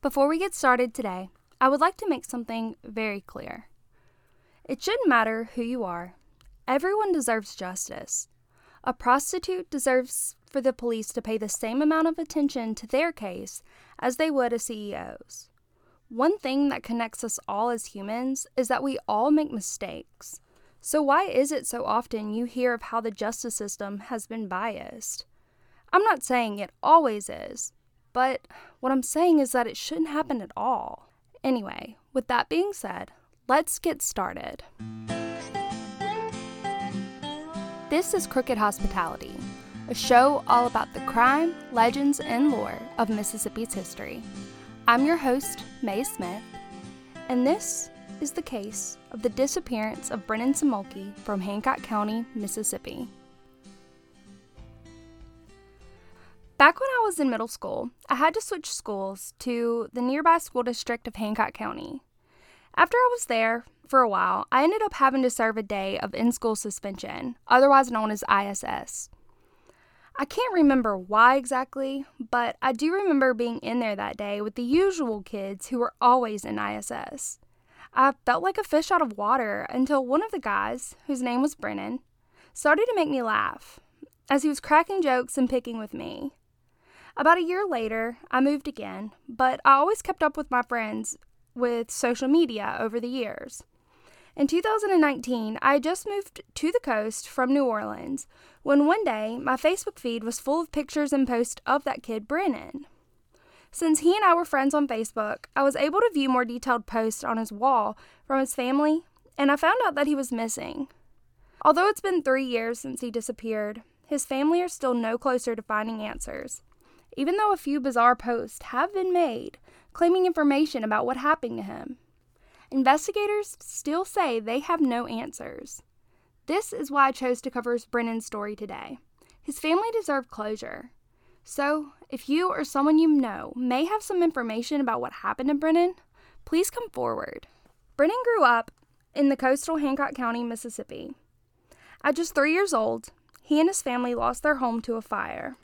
Before we get started today, I would like to make something very clear. It shouldn't matter who you are, everyone deserves justice. A prostitute deserves for the police to pay the same amount of attention to their case as they would a CEO's. One thing that connects us all as humans is that we all make mistakes. So, why is it so often you hear of how the justice system has been biased? I'm not saying it always is, but what I'm saying is that it shouldn't happen at all. Anyway, with that being said, let's get started. This is Crooked Hospitality, a show all about the crime, legends, and lore of Mississippi's history. I'm your host, Mae Smith, and this is the case of the disappearance of Brennan Simolke from Hancock County, Mississippi. In middle school, I had to switch schools to the nearby school district of Hancock County. After I was there for a while, I ended up having to serve a day of in school suspension, otherwise known as ISS. I can't remember why exactly, but I do remember being in there that day with the usual kids who were always in ISS. I felt like a fish out of water until one of the guys, whose name was Brennan, started to make me laugh as he was cracking jokes and picking with me. About a year later, I moved again, but I always kept up with my friends with social media over the years. In 2019, I just moved to the coast from New Orleans when one day my Facebook feed was full of pictures and posts of that kid, Brennan. Since he and I were friends on Facebook, I was able to view more detailed posts on his wall from his family, and I found out that he was missing. Although it's been three years since he disappeared, his family are still no closer to finding answers even though a few bizarre posts have been made claiming information about what happened to him. Investigators still say they have no answers. This is why I chose to cover Brennan's story today. His family deserved closure. So, if you or someone you know may have some information about what happened to Brennan, please come forward. Brennan grew up in the coastal Hancock County, Mississippi. At just three years old, he and his family lost their home to a fire.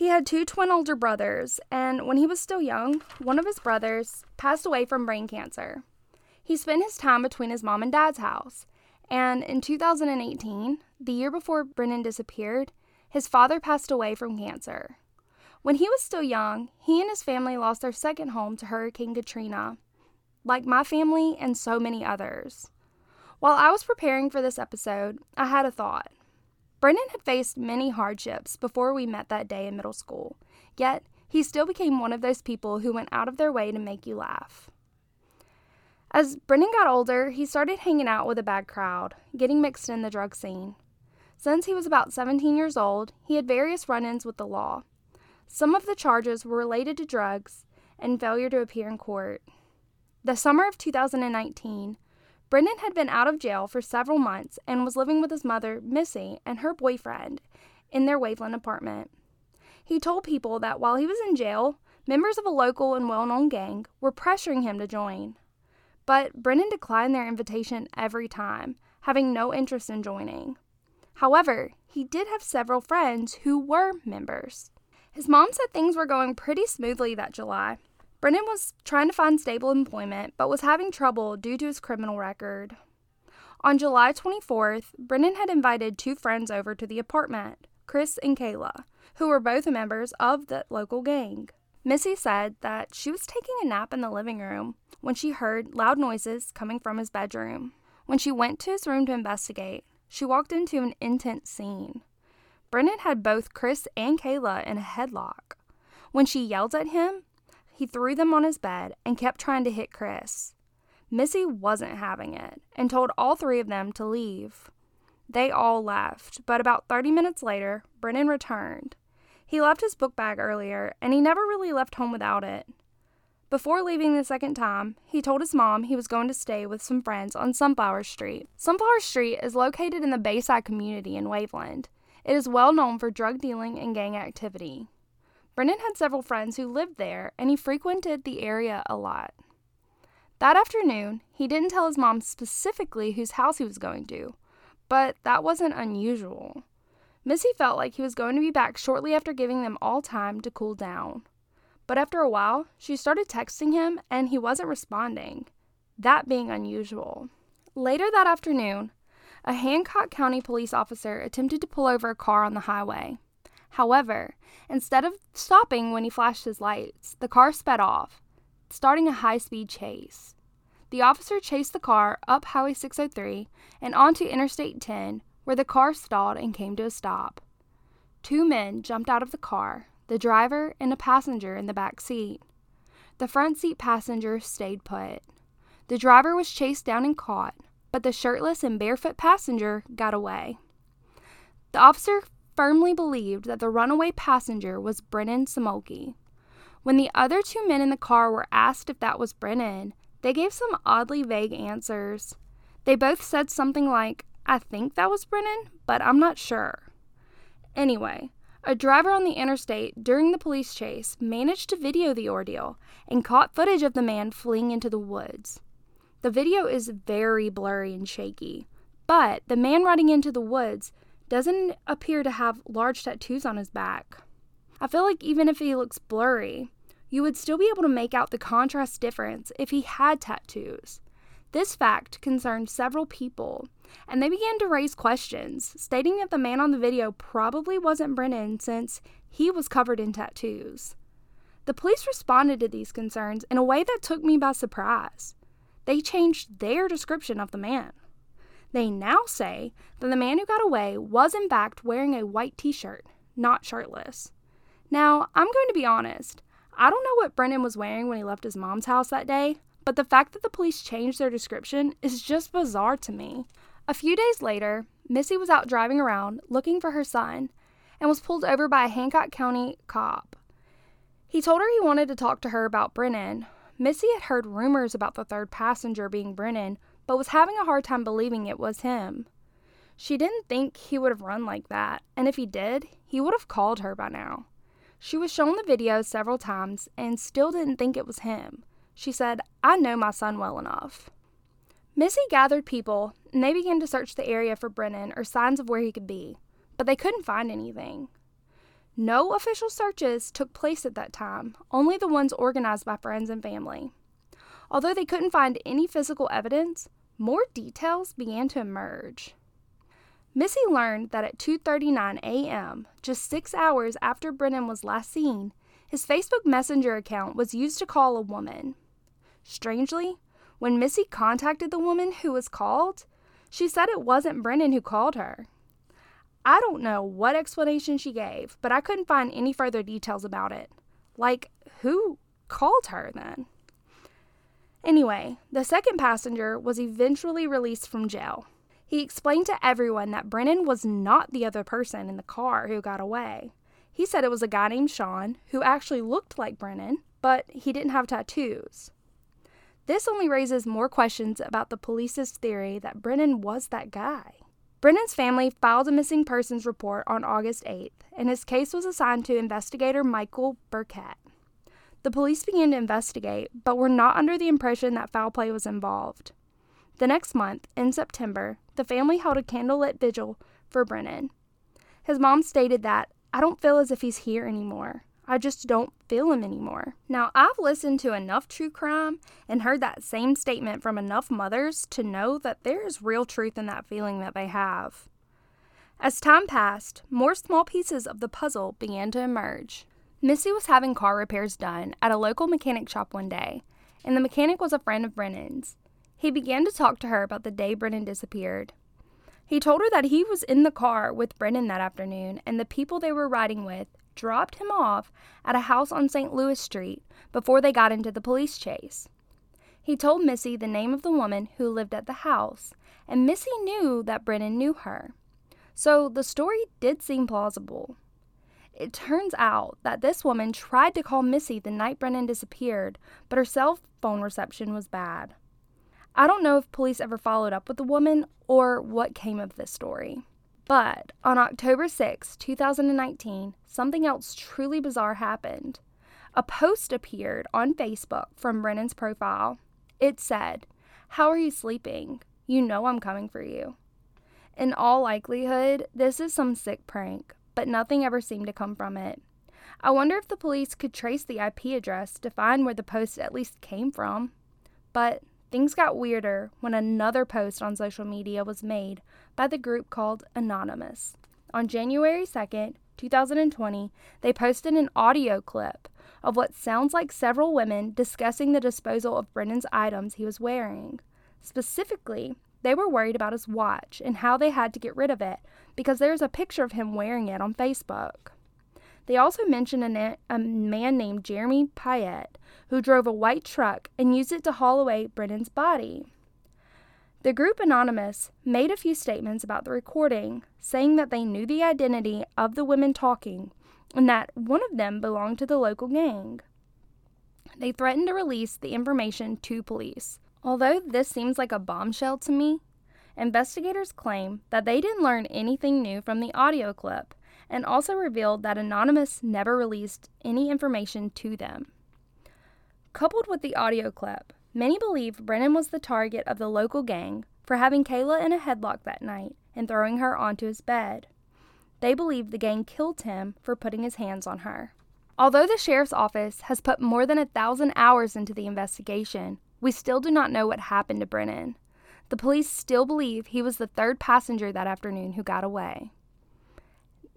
He had two twin older brothers, and when he was still young, one of his brothers passed away from brain cancer. He spent his time between his mom and dad's house, and in 2018, the year before Brennan disappeared, his father passed away from cancer. When he was still young, he and his family lost their second home to Hurricane Katrina, like my family and so many others. While I was preparing for this episode, I had a thought. Brennan had faced many hardships before we met that day in middle school, yet he still became one of those people who went out of their way to make you laugh. As Brennan got older, he started hanging out with a bad crowd, getting mixed in the drug scene. Since he was about 17 years old, he had various run ins with the law. Some of the charges were related to drugs and failure to appear in court. The summer of 2019, Brennan had been out of jail for several months and was living with his mother, Missy, and her boyfriend in their Waveland apartment. He told people that while he was in jail, members of a local and well known gang were pressuring him to join. But Brennan declined their invitation every time, having no interest in joining. However, he did have several friends who were members. His mom said things were going pretty smoothly that July, Brennan was trying to find stable employment, but was having trouble due to his criminal record. On July 24th, Brennan had invited two friends over to the apartment, Chris and Kayla, who were both members of the local gang. Missy said that she was taking a nap in the living room when she heard loud noises coming from his bedroom. When she went to his room to investigate, she walked into an intense scene. Brennan had both Chris and Kayla in a headlock. When she yelled at him, he threw them on his bed and kept trying to hit Chris. Missy wasn't having it and told all three of them to leave. They all left, but about 30 minutes later, Brennan returned. He left his book bag earlier, and he never really left home without it. Before leaving the second time, he told his mom he was going to stay with some friends on Sunflower Street. Sunflower Street is located in the Bayside community in Waveland. It is well known for drug dealing and gang activity. Brennan had several friends who lived there, and he frequented the area a lot. That afternoon, he didn't tell his mom specifically whose house he was going to, but that wasn't unusual. Missy felt like he was going to be back shortly after giving them all time to cool down. but after a while, she started texting him and he wasn't responding, that being unusual. Later that afternoon, a Hancock County police officer attempted to pull over a car on the highway. However, instead of stopping when he flashed his lights, the car sped off, starting a high speed chase. The officer chased the car up Highway 603 and onto Interstate 10, where the car stalled and came to a stop. Two men jumped out of the car, the driver and a passenger in the back seat. The front seat passenger stayed put. The driver was chased down and caught, but the shirtless and barefoot passenger got away. The officer firmly believed that the runaway passenger was Brennan Simolke. When the other two men in the car were asked if that was Brennan, they gave some oddly vague answers. They both said something like, I think that was Brennan, but I'm not sure. Anyway, a driver on the interstate during the police chase managed to video the ordeal and caught footage of the man fleeing into the woods. The video is very blurry and shaky, but the man riding into the woods doesn't appear to have large tattoos on his back. I feel like even if he looks blurry, you would still be able to make out the contrast difference if he had tattoos. This fact concerned several people, and they began to raise questions, stating that the man on the video probably wasn't Brennan since he was covered in tattoos. The police responded to these concerns in a way that took me by surprise. They changed their description of the man. They now say that the man who got away was in fact wearing a white t shirt, not shirtless. Now, I'm going to be honest. I don't know what Brennan was wearing when he left his mom's house that day, but the fact that the police changed their description is just bizarre to me. A few days later, Missy was out driving around looking for her son and was pulled over by a Hancock County cop. He told her he wanted to talk to her about Brennan. Missy had heard rumors about the third passenger being Brennan, but was having a hard time believing it was him. She didn't think he would have run like that, and if he did, he would have called her by now. She was shown the video several times and still didn't think it was him. She said, I know my son well enough. Missy gathered people and they began to search the area for Brennan or signs of where he could be, but they couldn't find anything. No official searches took place at that time, only the ones organized by friends and family. Although they couldn't find any physical evidence, more details began to emerge. Missy learned that at 2:39 a.m., just 6 hours after Brennan was last seen, his Facebook Messenger account was used to call a woman. Strangely, when Missy contacted the woman who was called, she said it wasn't Brennan who called her. I don't know what explanation she gave, but I couldn't find any further details about it. Like, who called her then? Anyway, the second passenger was eventually released from jail. He explained to everyone that Brennan was not the other person in the car who got away. He said it was a guy named Sean who actually looked like Brennan, but he didn't have tattoos. This only raises more questions about the police's theory that Brennan was that guy. Brennan's family filed a missing persons report on August 8th, and his case was assigned to investigator Michael Burkett. The police began to investigate, but were not under the impression that foul play was involved. The next month, in September, the family held a candlelit vigil for Brennan. His mom stated that, I don't feel as if he's here anymore. I just don't feel him anymore. Now, I've listened to enough true crime and heard that same statement from enough mothers to know that there is real truth in that feeling that they have. As time passed, more small pieces of the puzzle began to emerge. Missy was having car repairs done at a local mechanic shop one day, and the mechanic was a friend of Brennan's. He began to talk to her about the day Brennan disappeared. He told her that he was in the car with Brennan that afternoon and the people they were riding with dropped him off at a house on St. Louis Street before they got into the police chase. He told Missy the name of the woman who lived at the house, and Missy knew that Brennan knew her. So the story did seem plausible. It turns out that this woman tried to call Missy the night Brennan disappeared, but her cell phone reception was bad. I don't know if police ever followed up with the woman or what came of this story. But on October 6, 2019, something else truly bizarre happened. A post appeared on Facebook from Brennan's profile. It said, How are you sleeping? You know I'm coming for you. In all likelihood, this is some sick prank, but nothing ever seemed to come from it. I wonder if the police could trace the IP address to find where the post at least came from. But things got weirder when another post on social media was made by the group called Anonymous. On January 2nd, 2020, they posted an audio clip of what sounds like several women discussing the disposal of Brennan's items he was wearing. Specifically, they were worried about his watch and how they had to get rid of it because there's a picture of him wearing it on Facebook. They also mentioned a, na- a man named Jeremy Payette who drove a white truck and used it to haul away Brennan's body. The group Anonymous made a few statements about the recording, saying that they knew the identity of the women talking and that one of them belonged to the local gang. They threatened to release the information to police. Although this seems like a bombshell to me, investigators claim that they didn't learn anything new from the audio clip and also revealed that Anonymous never released any information to them. Coupled with the audio clip, many believe Brennan was the target of the local gang for having Kayla in a headlock that night and throwing her onto his bed. They believe the gang killed him for putting his hands on her. Although the sheriff's office has put more than a thousand hours into the investigation, we still do not know what happened to Brennan. The police still believe he was the third passenger that afternoon who got away.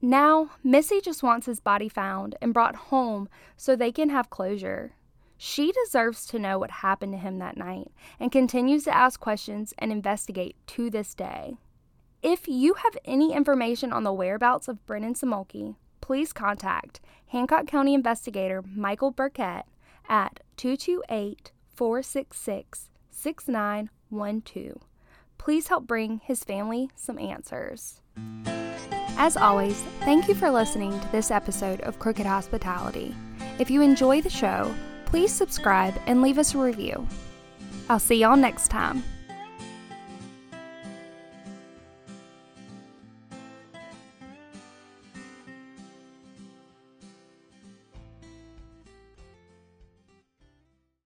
Now, Missy just wants his body found and brought home so they can have closure. She deserves to know what happened to him that night and continues to ask questions and investigate to this day. If you have any information on the whereabouts of Brennan Simolke, please contact Hancock County investigator Michael Burkett at 228 466 6912. Please help bring his family some answers. As always, thank you for listening to this episode of Crooked Hospitality. If you enjoy the show, please subscribe and leave us a review. I'll see y'all next time.